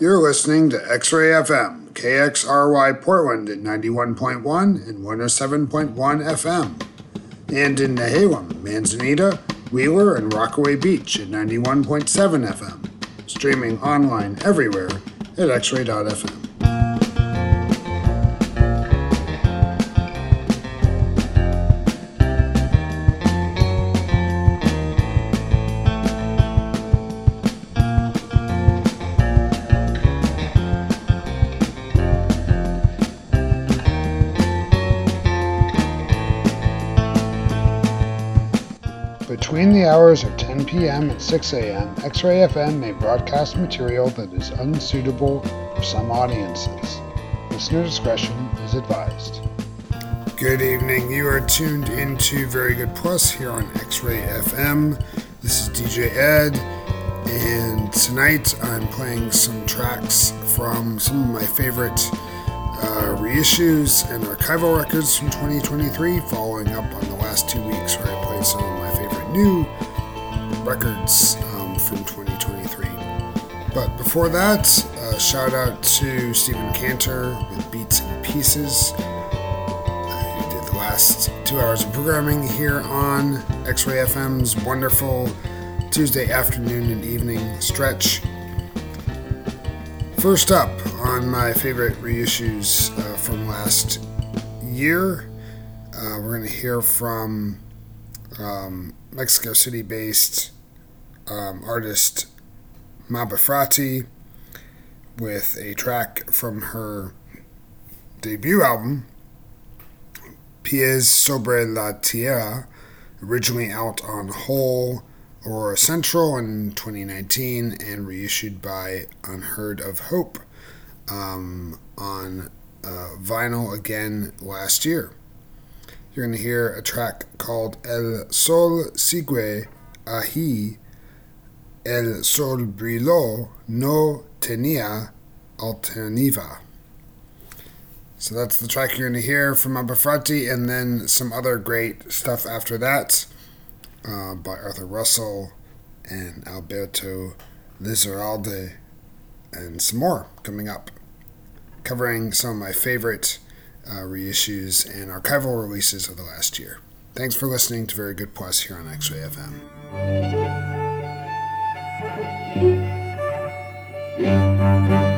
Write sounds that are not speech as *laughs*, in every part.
You're listening to X Ray FM, KXRY Portland at 91.1 and 107.1 FM, and in Nehalem, Manzanita, Wheeler, and Rockaway Beach at 91.7 FM, streaming online everywhere at xray.fm. hours of 10 p.m. and 6 a.m., X Ray FM may broadcast material that is unsuitable for some audiences. Listener discretion is advised. Good evening. You are tuned into Very Good Plus here on X Ray FM. This is DJ Ed, and tonight I'm playing some tracks from some of my favorite uh, reissues and archival records from 2023, following up on the last two weeks where I played some of my favorite new records um, from 2023. But before that, uh, shout out to Stephen Cantor with Beats and Pieces. Uh, he did the last two hours of programming here on X Ray FM's wonderful Tuesday afternoon and evening stretch. First up on my favorite reissues uh, from last year, uh, we're going to hear from um, Mexico City based um, artist Mabe Fratti with a track from her debut album, Pies sobre la Tierra, originally out on Hole Aurora Central in 2019 and reissued by Unheard of Hope um, on uh, vinyl again last year. You're going to hear a track called El Sol Sigue Ahí, El Sol Brilló No Tenía Alternativa. So that's the track you're going to hear from Mabe Fratti, and then some other great stuff after that uh, by Arthur Russell and Alberto Lizarralde, and some more coming up, covering some of my favorite uh, reissues and archival releases of the last year. Thanks for listening to Very Good Plus here on X Ray FM. Thank you.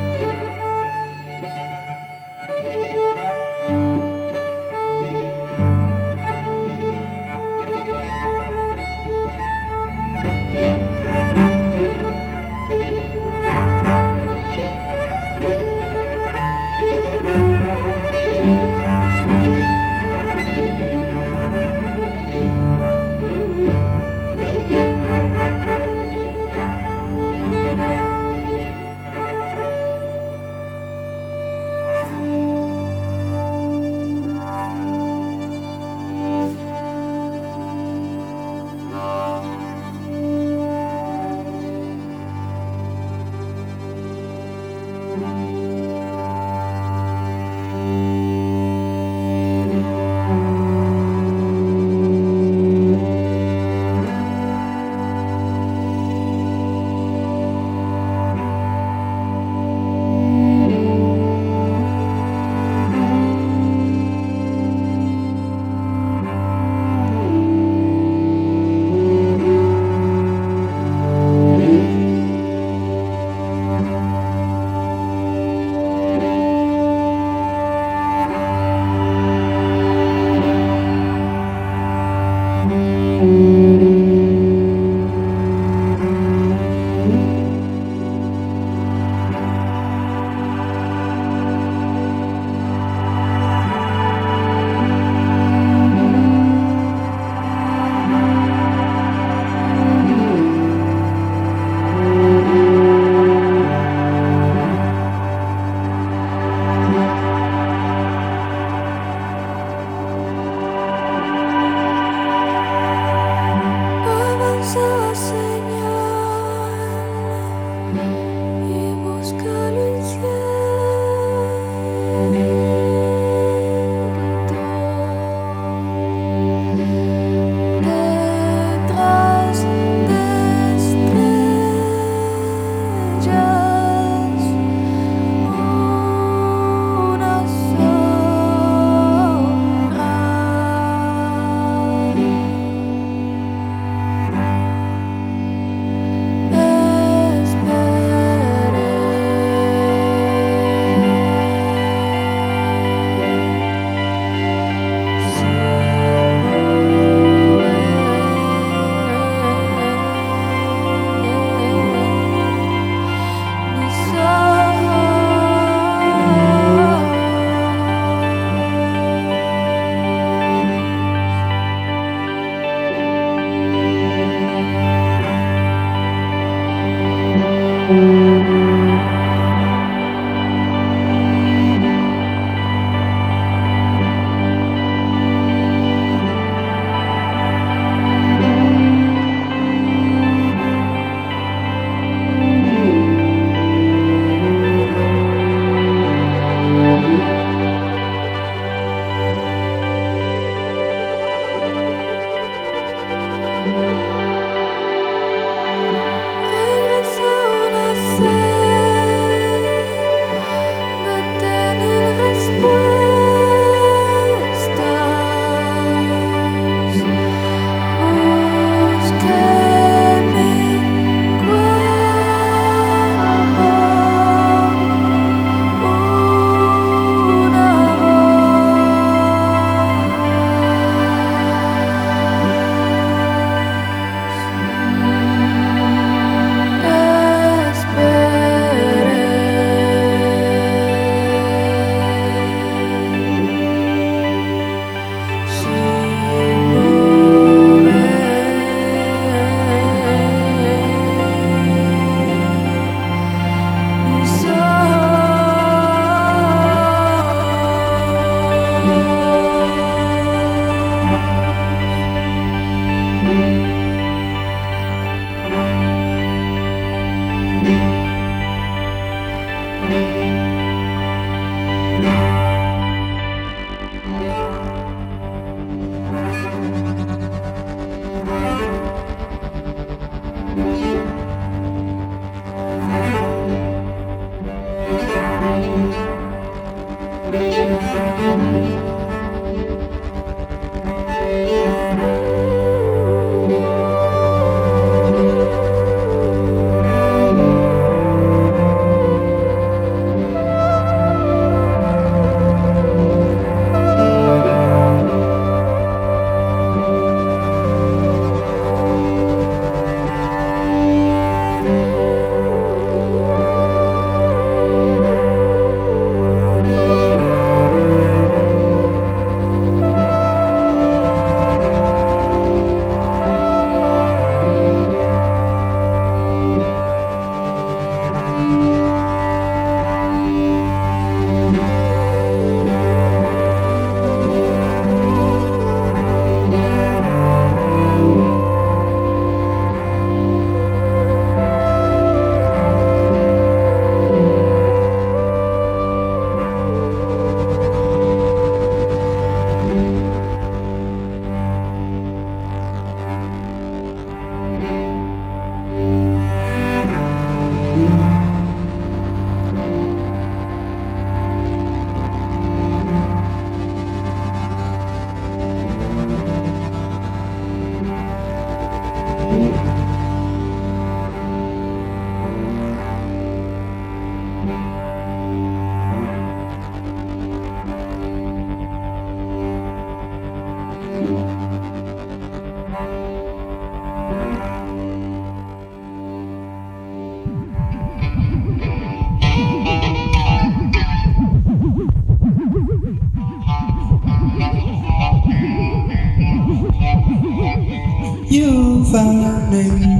You found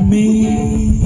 me.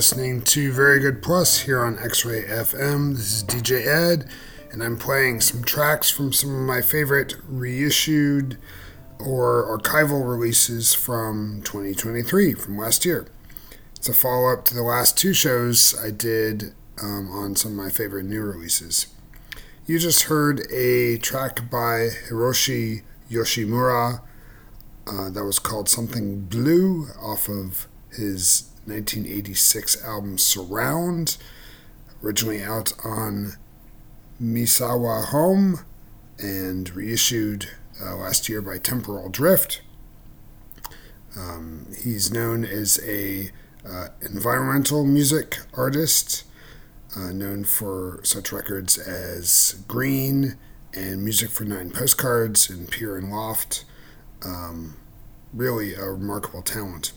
Listening to Very Good Plus here on X Ray FM. This is DJ Ed, and I'm playing some tracks from some of my favorite reissued or archival releases from 2023, from last year. It's a follow up to the last two shows I did um, on some of my favorite new releases. You just heard a track by Hiroshi Yoshimura uh, that was called Something Blue off of his 1986 album Surround, originally out on Misawa Home and reissued uh, last year by Temporal Drift. Um, he's known as a uh, environmental music artist, uh, known for such records as Green and Music for Nine Postcards and Pier and Loft. Um, really a remarkable talent.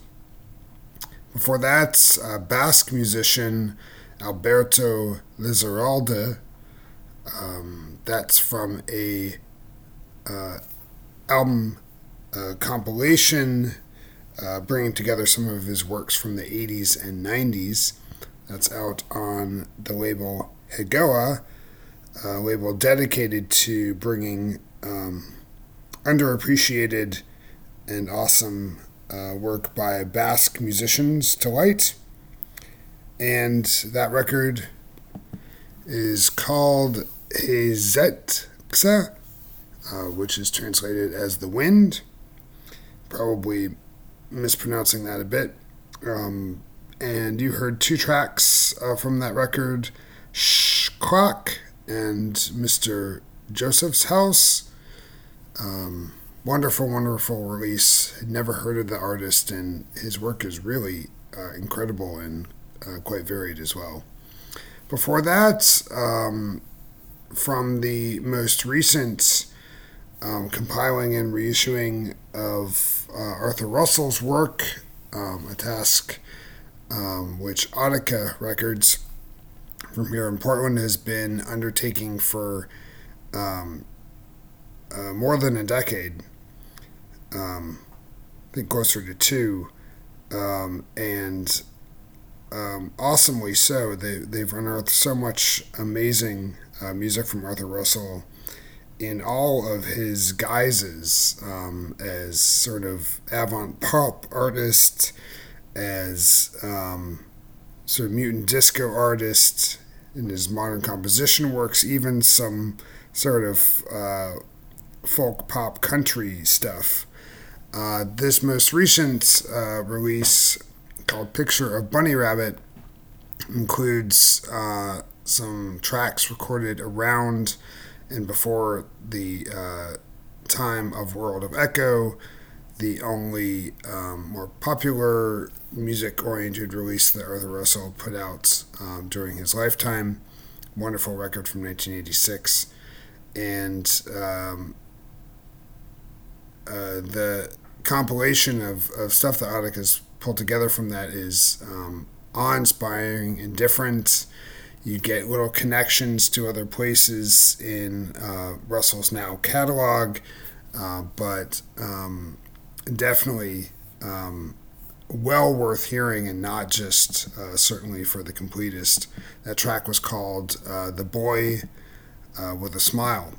Before that, Basque musician Alberto Lizarralde. Um, that's from a uh, album uh, compilation uh, bringing together some of his works from the 80s and 90s. That's out on the label Hegoa, a label dedicated to bringing um, underappreciated and awesome uh, work by Basque musicians to light. And that record is called Hezetxa, uh, which is translated as The Wind. Probably mispronouncing that a bit. Um, and you heard two tracks uh, from that record Shh...Klakk and Mr. Josef's House. Um, wonderful, wonderful release. Had never heard of the artist, and his work is really uh, incredible and uh, quite varied as well. Before that, um, from the most recent um, compiling and reissuing of uh, Arthur Russell's work, um, a task um, which Audika Records from here in Portland has been undertaking for um, uh, more than a decade um, I think closer to two, um, and um, awesomely so. They they've unearthed so much amazing uh, music from Arthur Russell in all of his guises um, as sort of avant pop artist, as um, sort of mutant disco artist in his modern composition works, even some sort of uh, folk pop country stuff. Uh, this most recent uh, release called Picture of Bunny Rabbit includes uh, some tracks recorded around and before the uh, time of World of Echo, the only um, more popular music oriented release that Arthur Russell put out um, during his lifetime. Wonderful record from 1986. And um, uh, the compilation of, of stuff that Audika has pulled together from that is um, awe-inspiring and different. You get little connections to other places in uh, Russell's now catalog, uh, but um, definitely um, well worth hearing and not just uh, certainly for the completist. That track was called uh, The Boy uh, with a Smile.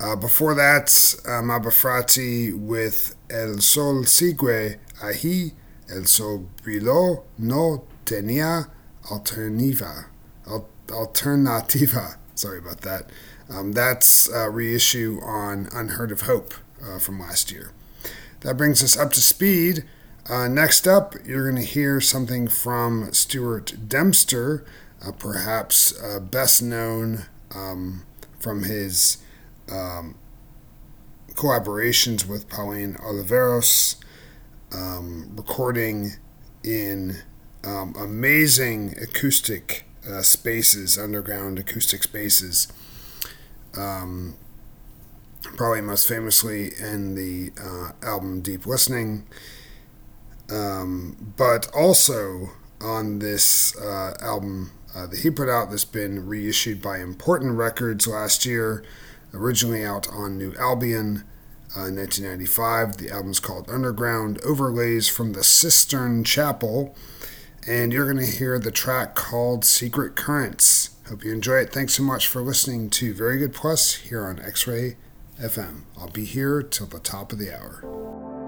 Uh, before that, um, Mabe Fratti with El Sol Sigue Ahí, El Sol Brilló No Tenía Alternativa. Alternativa. *laughs* Sorry about that. Um, that's a reissue on Unheard of Hope uh, from last year. That brings us up to speed. Uh, next up, you're going to hear something from Stuart Dempster, uh, perhaps uh, best known um, from his um, collaborations with Pauline Oliveros, um, recording in um, amazing acoustic uh, spaces, underground acoustic spaces. Um, probably most famously in the uh, album Deep Listening, um, but also on this uh, album uh, that he put out that's been reissued by Important Records last year originally out on New Albion uh, in 1995. The album is called Underground Overlays from the Cistern Chapel. and you're going to hear the track called Secret Currents. Hope you enjoy it. Thanks so much for listening to Very Good Plus here on X Ray FM. I'll be here till the top of the hour.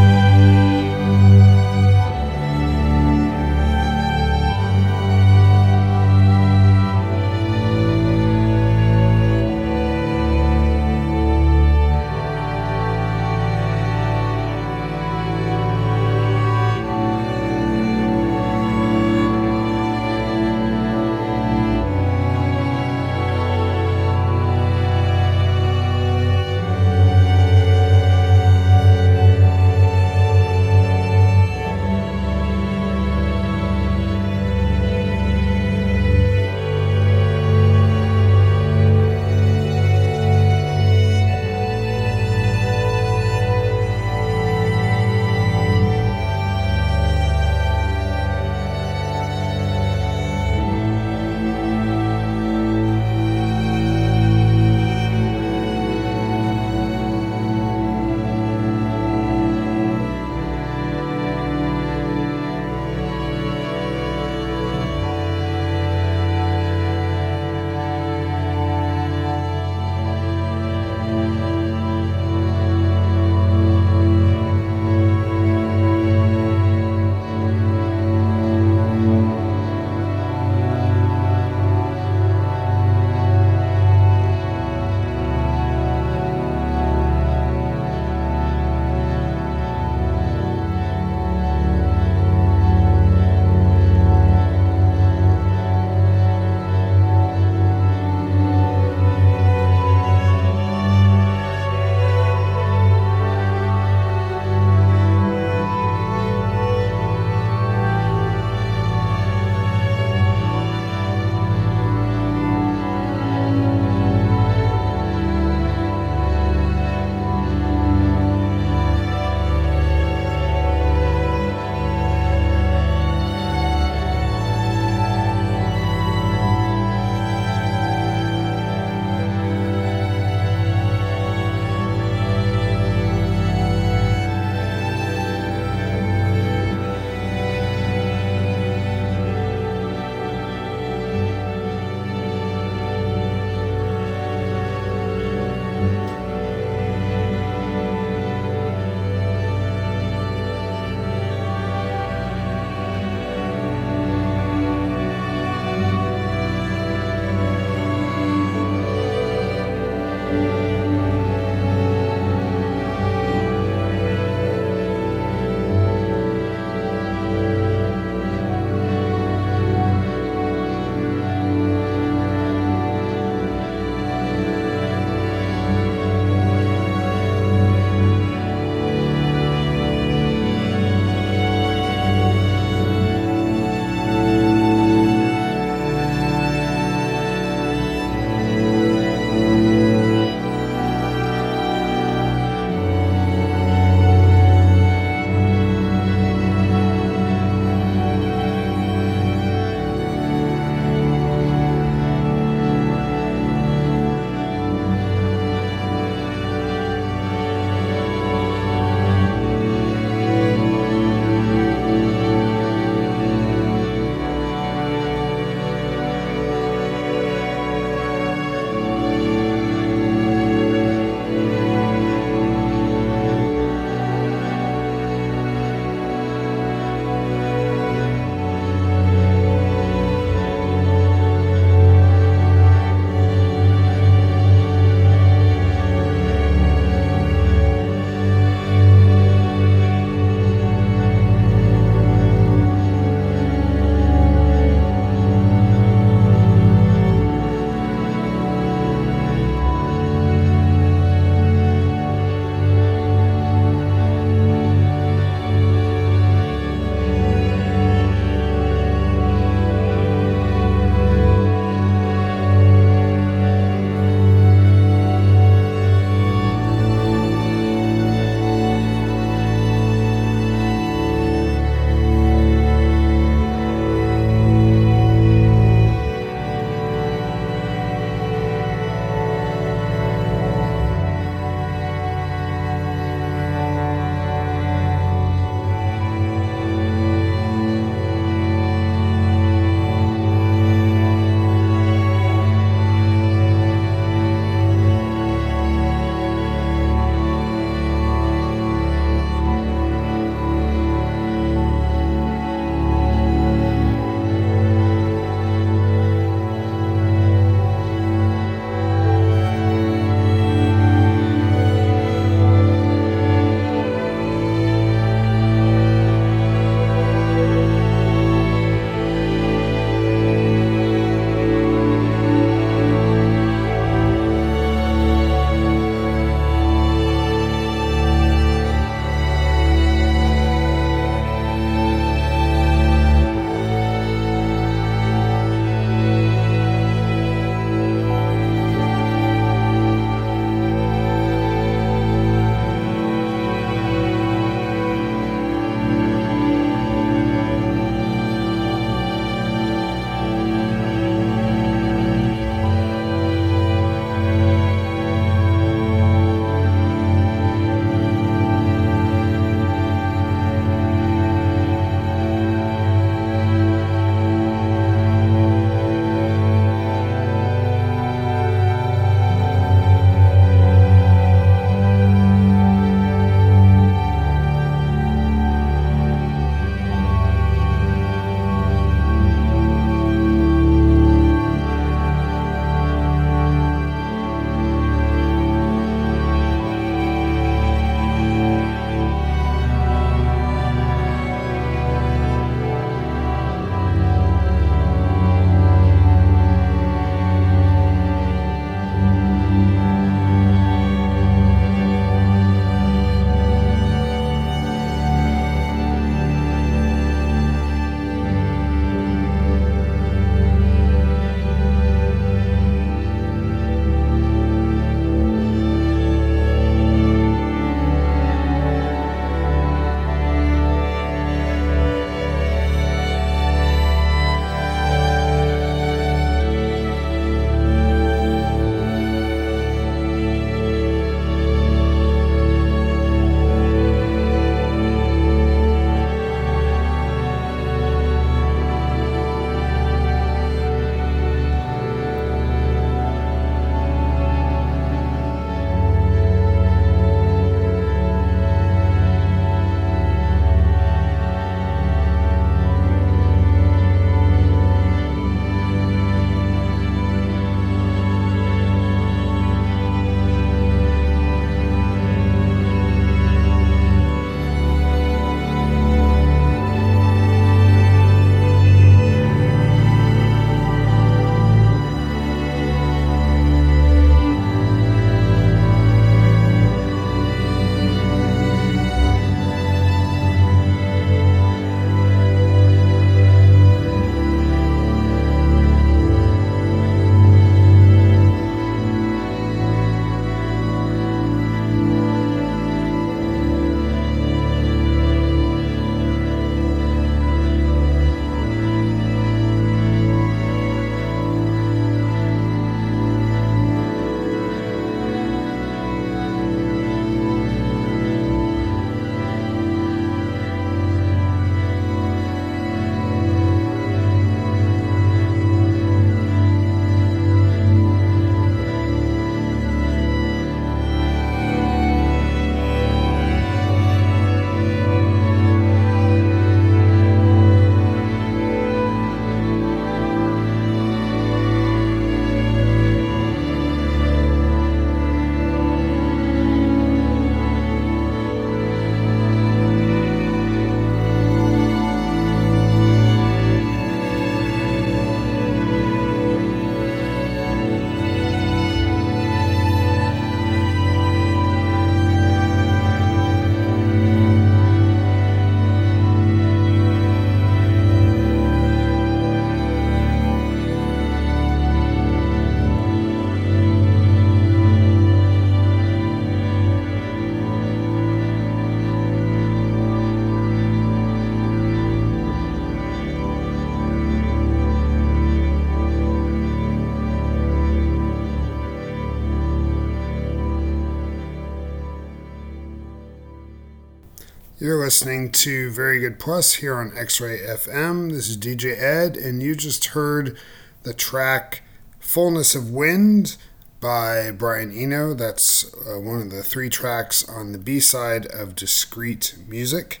You're listening to Very Good Plus here on X Ray FM. This is DJ Ed, and you just heard the track Fullness of Wind by Brian Eno. That's uh, one of the three tracks on the B side of Discreet Music,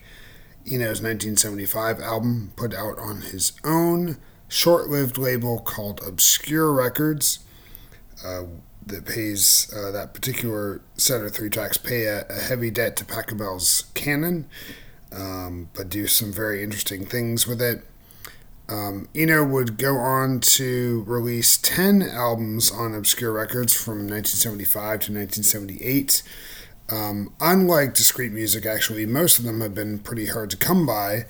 Eno's 1975 album, put out on his own short lived label called Obscure Records. Uh, that pays uh, that particular set of three tracks pay a, a heavy debt to Pachelbel's canon, um, but do some very interesting things with it. Um, Eno would go on to release 10 albums on Obscure Records from 1975 to 1978. Um, unlike discreet music, actually, most of them have been pretty hard to come by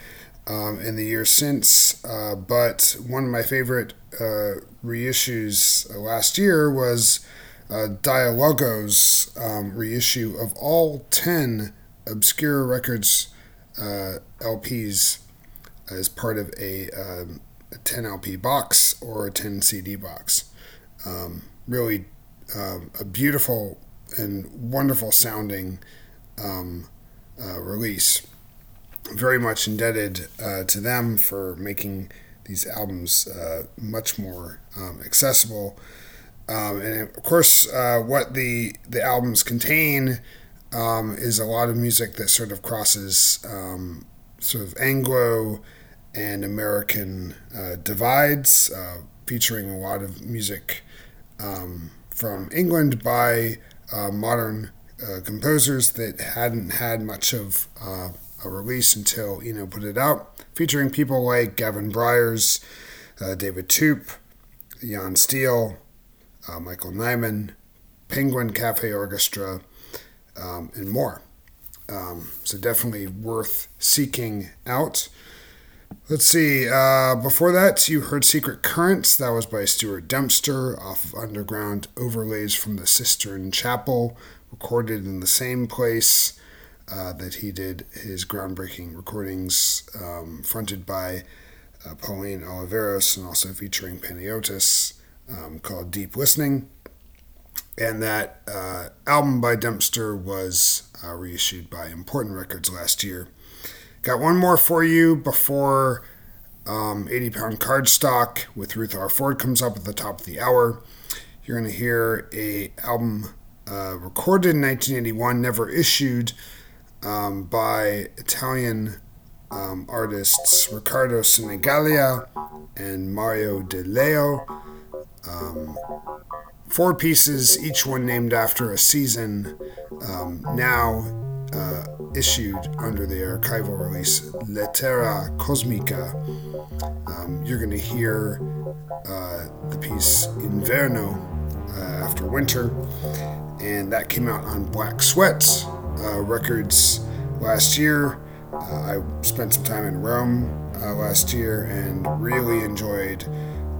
um, in the years since. Uh, but one of my favorite uh, reissues uh, last year was uh, Dialogo's um, reissue of all 10 Obscure Records uh, LPs as part of a, um, a, 10 LP box or a 10 CD box. Um, really um, a beautiful and wonderful sounding um, uh, release. Very much indebted uh, to them for making these albums uh, much more um, accessible um, and of course, uh, what the the albums contain um, is a lot of music that sort of crosses um, sort of Anglo and American uh, divides, uh, featuring a lot of music um, from England by uh, modern uh, composers that hadn't had much of uh, a release until Eno put it out, featuring people like Gavin Bryars, David Toop, Jan Steele uh, Michael Nyman, Penguin Cafe Orchestra, um, and more. Um, so definitely worth seeking out. Let's see. Uh, before that, you heard Secret Currents. That was by Stuart Dempster off of Underground Overlays from the Cistern Chapel, recorded in the same place uh, that he did his groundbreaking recordings, um, fronted by uh, Pauline Oliveros and also featuring Panaiotis um, called Deep Listening. And that uh, album by Dempster was uh, reissued by Important Records last year. Got one more for you before um, 80 pound cardstock with Ruth R. Ford comes up at the top of the hour. You're going to hear a album uh, recorded in 1981, never issued, um, by Italian um, artists Riccardo Sinigaglia and Mario De Leo. Um, four pieces, each one named after a season, um, now uh, issued under the archival release Lettera Cosmica. Um, you're going to hear uh, the piece Inverno uh, after winter, and that came out on Black Sweat uh, Records last year. Uh, I spent some time in Rome uh, last year and really enjoyed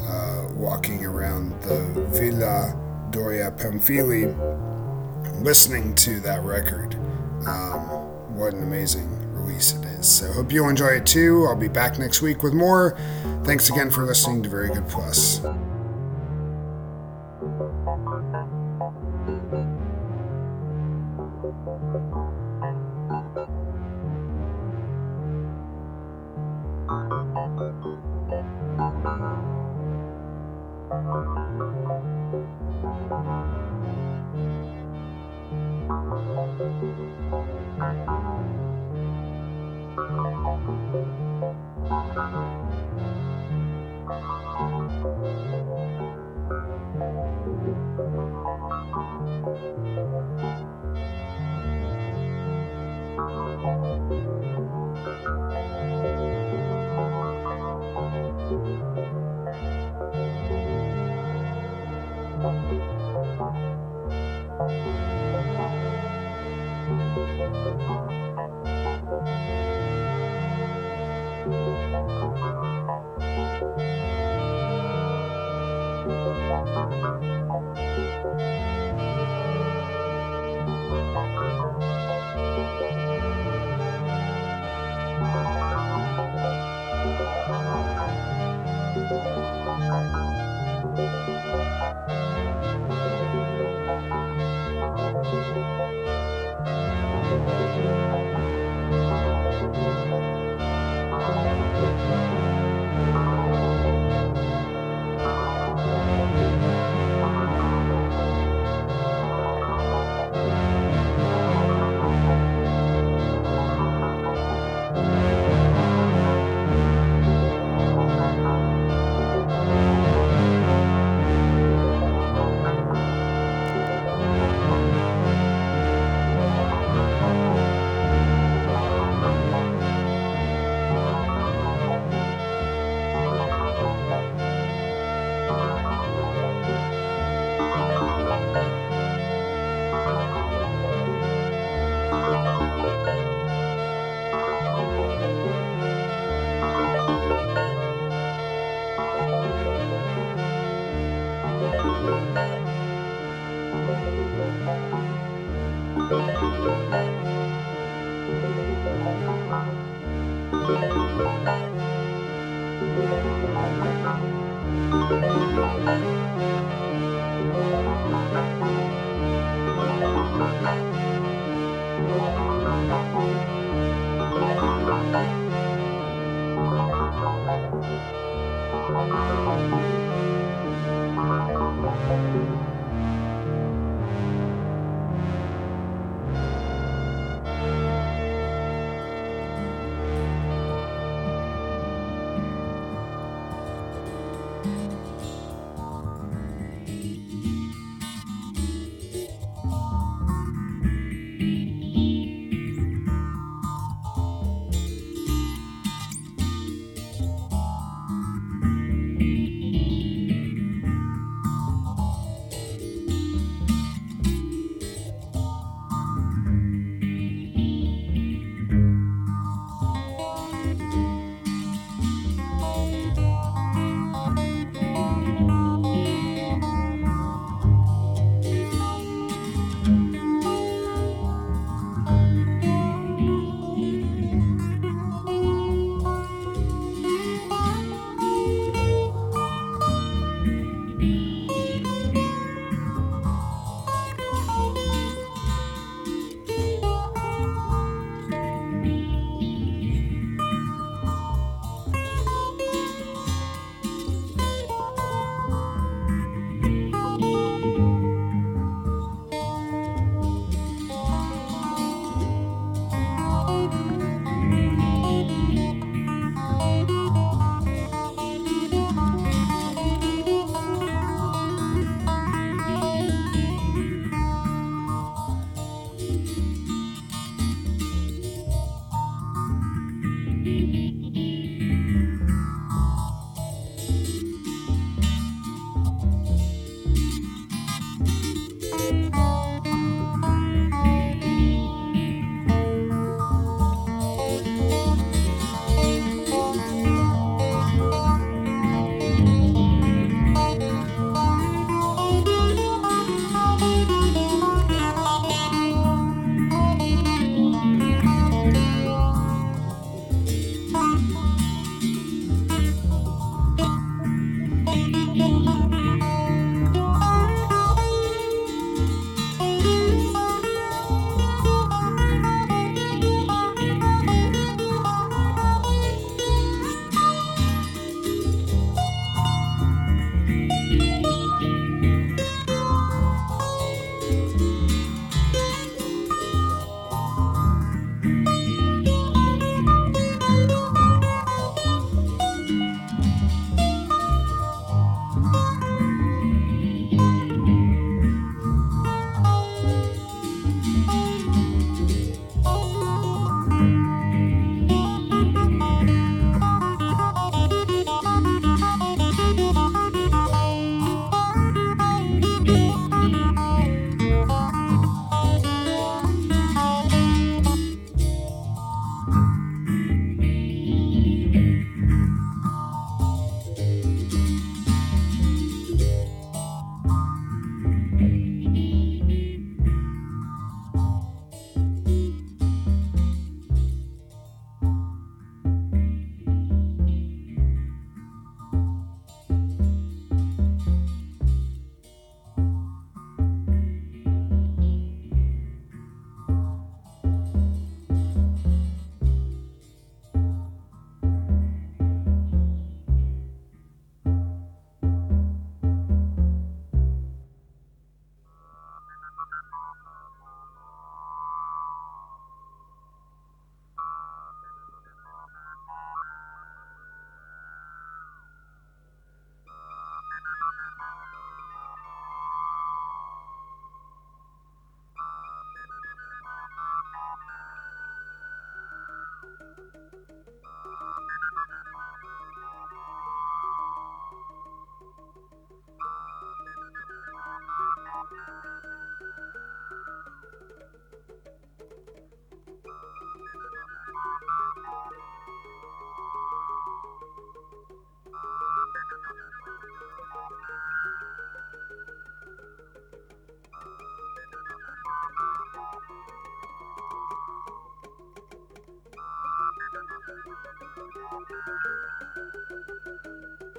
uh, walking around the Villa Doria Pamphili, listening to that record. Um, what an amazing release it is. So, hope you enjoy it too. I'll be back next week with more. Thanks again for listening to Very Good Plus. Thank you. Thank